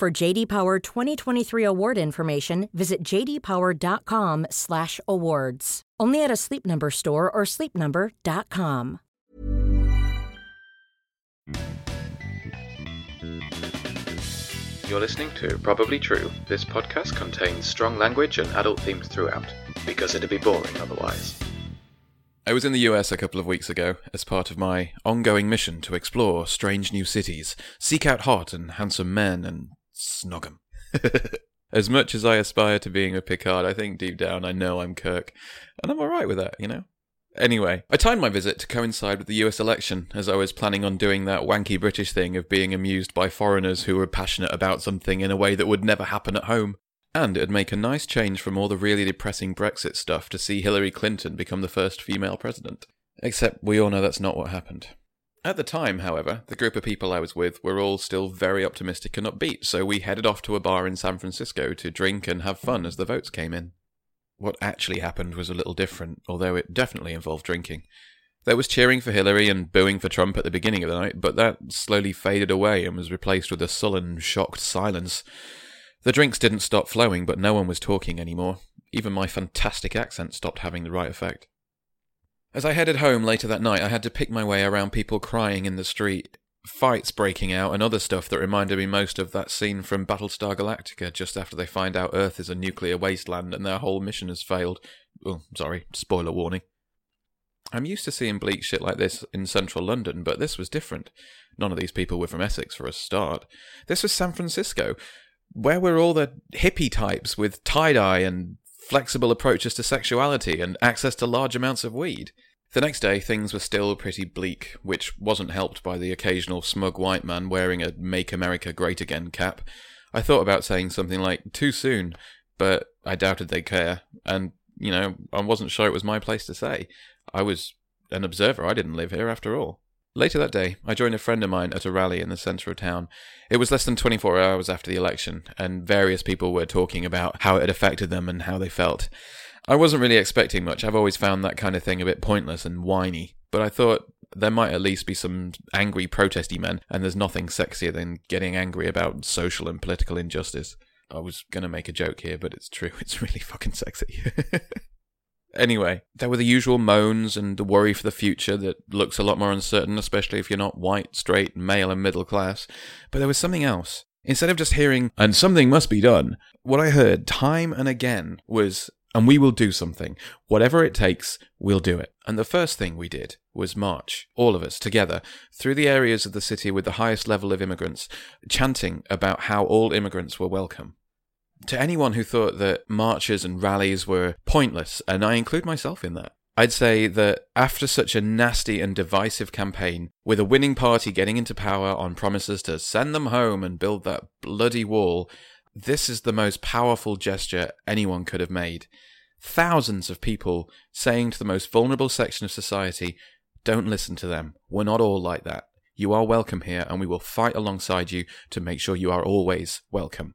For JD Power 2023 award information, visit jdpower.com/awards. Only at a Sleep Number store or sleepnumber.com. You're listening to Probably True. This podcast contains strong language and adult themes throughout, because it'd be boring otherwise. I was in the US a couple of weeks ago as part of my ongoing mission to explore strange new cities, seek out hot and handsome men, and snog 'em. as much as I aspire to being a Picard, I think deep down I know I'm Kirk, and I'm alright with that, you know? Anyway, I timed my visit to coincide with the US election, as I was planning on doing that wanky British thing of being amused by foreigners who were passionate about something in a way that would never happen at home. And it'd make a nice change from all the really depressing Brexit stuff to see Hillary Clinton become the first female president. Except we all know that's not what happened. At the time, however, the group of people I was with were all still very optimistic and upbeat, so we headed off to a bar in San Francisco to drink and have fun as the votes came in. What actually happened was a little different, although it definitely involved drinking. There was cheering for Hillary and booing for Trump at the beginning of the night, but that slowly faded away and was replaced with a sullen, shocked silence. The drinks didn't stop flowing, but no one was talking anymore. Even my fantastic accent stopped having the right effect. As I headed home later that night, I had to pick my way around people crying in the street, fights breaking out, and other stuff that reminded me most of that scene from Battlestar Galactica just after they find out Earth is a nuclear wasteland and their whole mission has failed. Oh, sorry, spoiler warning. I'm used to seeing bleak shit like this in central London, but this was different. None of these people were from Essex for a start. This was San Francisco, where were all the hippie types with tie dye and flexible approaches to sexuality and access to large amounts of weed. The next day, things were still pretty bleak, which wasn't helped by the occasional smug white man wearing a Make America Great Again cap. I thought about saying something like, too soon, but I doubted they'd care, and, you know, I wasn't sure it was my place to say. I was an observer, I didn't live here after all. Later that day, I joined a friend of mine at a rally in the centre of town. It was less than 24 hours after the election, and various people were talking about how it had affected them and how they felt. I wasn't really expecting much. I've always found that kind of thing a bit pointless and whiny, but I thought there might at least be some angry protesty men, and there's nothing sexier than getting angry about social and political injustice. I was gonna make a joke here, but it's true. It's really fucking sexy. anyway, there were the usual moans and the worry for the future that looks a lot more uncertain, especially if you're not white, straight, male, and middle class. But there was something else. Instead of just hearing, and something must be done, what I heard time and again was, and we will do something. Whatever it takes, we'll do it. And the first thing we did was march, all of us together, through the areas of the city with the highest level of immigrants, chanting about how all immigrants were welcome. To anyone who thought that marches and rallies were pointless, and I include myself in that, I'd say that after such a nasty and divisive campaign, with a winning party getting into power on promises to send them home and build that bloody wall, this is the most powerful gesture anyone could have made. Thousands of people saying to the most vulnerable section of society, don't listen to them. We're not all like that. You are welcome here, and we will fight alongside you to make sure you are always welcome.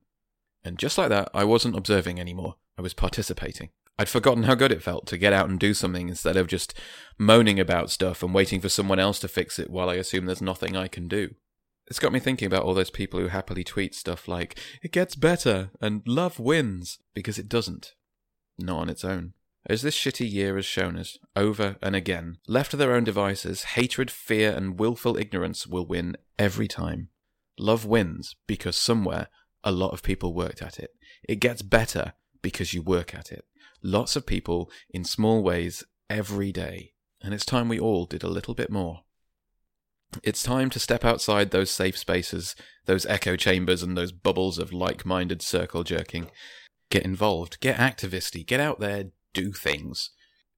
And just like that, I wasn't observing anymore. I was participating. I'd forgotten how good it felt to get out and do something instead of just moaning about stuff and waiting for someone else to fix it while I assume there's nothing I can do. It's got me thinking about all those people who happily tweet stuff like, it gets better and love wins, because it doesn't. Not on its own. As this shitty year has shown us, over and again, left to their own devices, hatred, fear, and willful ignorance will win every time. Love wins because somewhere a lot of people worked at it. It gets better because you work at it. Lots of people in small ways every day. And it's time we all did a little bit more. It's time to step outside those safe spaces, those echo chambers, and those bubbles of like minded circle jerking. Get involved, get activisty, get out there, do things.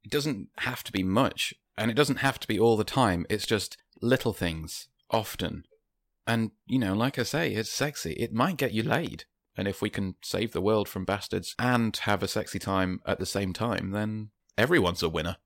It doesn't have to be much, and it doesn't have to be all the time. It's just little things, often, And, you know, like I say, it's sexy. It might get you laid. And if we can save the world from bastards and have a sexy time at the same time, then everyone's a winner.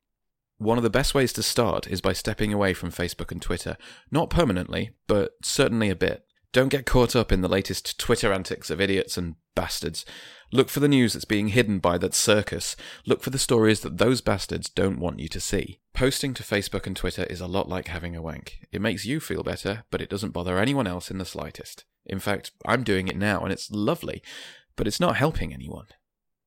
One of the best ways to start is by stepping away from Facebook and Twitter. Not permanently, but certainly a bit. Don't get caught up in the latest Twitter antics of idiots and bastards. Look for the news that's being hidden by that circus. Look for the stories that those bastards don't want you to see. Posting to Facebook and Twitter is a lot like having a wank. It makes you feel better, but it doesn't bother anyone else in the slightest. In fact, I'm doing it now and it's lovely, but it's not helping anyone.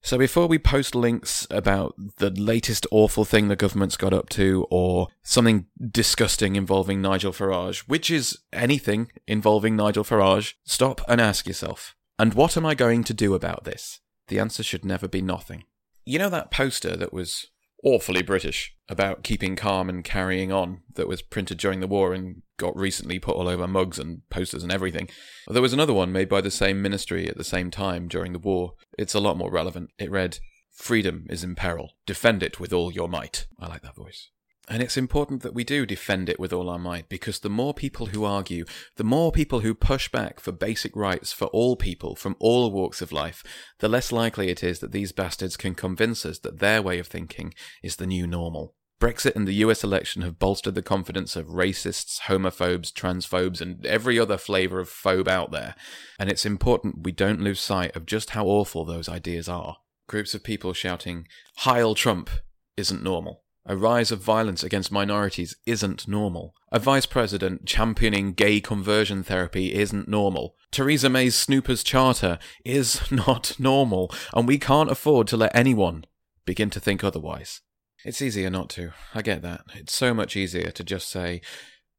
So before we post links about the latest awful thing the government's got up to or something disgusting involving Nigel Farage, which is anything involving Nigel Farage, stop and ask yourself, and what am I going to do about this? The answer should never be nothing. You know that poster that was awfully British about keeping calm and carrying on that was printed during the war and got recently put all over mugs and posters and everything. There was another one made by the same ministry at the same time during the war. It's a lot more relevant. It read, Freedom is in peril. Defend it with all your might. I like that voice. And it's important that we do defend it with all our might because the more people who argue, the more people who push back for basic rights for all people from all walks of life, the less likely it is that these bastards can convince us that their way of thinking is the new normal. Brexit and the US election have bolstered the confidence of racists, homophobes, transphobes, and every other flavour of phobe out there, and it's important we don't lose sight of just how awful those ideas are. Groups of people shouting, Heil Trump, isn't normal. A rise of violence against minorities isn't normal. A vice president championing gay conversion therapy isn't normal. Theresa May's Snoopers Charter is not normal, and we can't afford to let anyone begin to think otherwise. It's easier not to. I get that. It's so much easier to just say,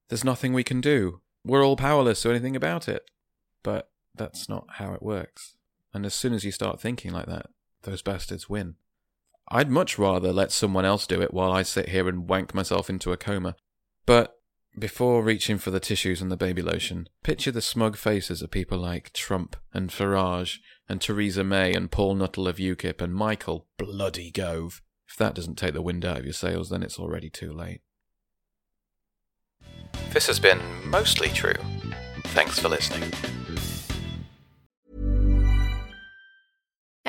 there's nothing we can do. We're all powerless to anything about it. But that's not how it works. And as soon as you start thinking like that, those bastards win. I'd much rather let someone else do it while I sit here and wank myself into a coma. But before reaching for the tissues and the baby lotion, picture the smug faces of people like Trump and Farage and Theresa May and Paul Nuttall of UKIP and Michael Bloody Gove. If that doesn't take the wind out of your sails, then it's already too late. This has been mostly true. Thanks for listening.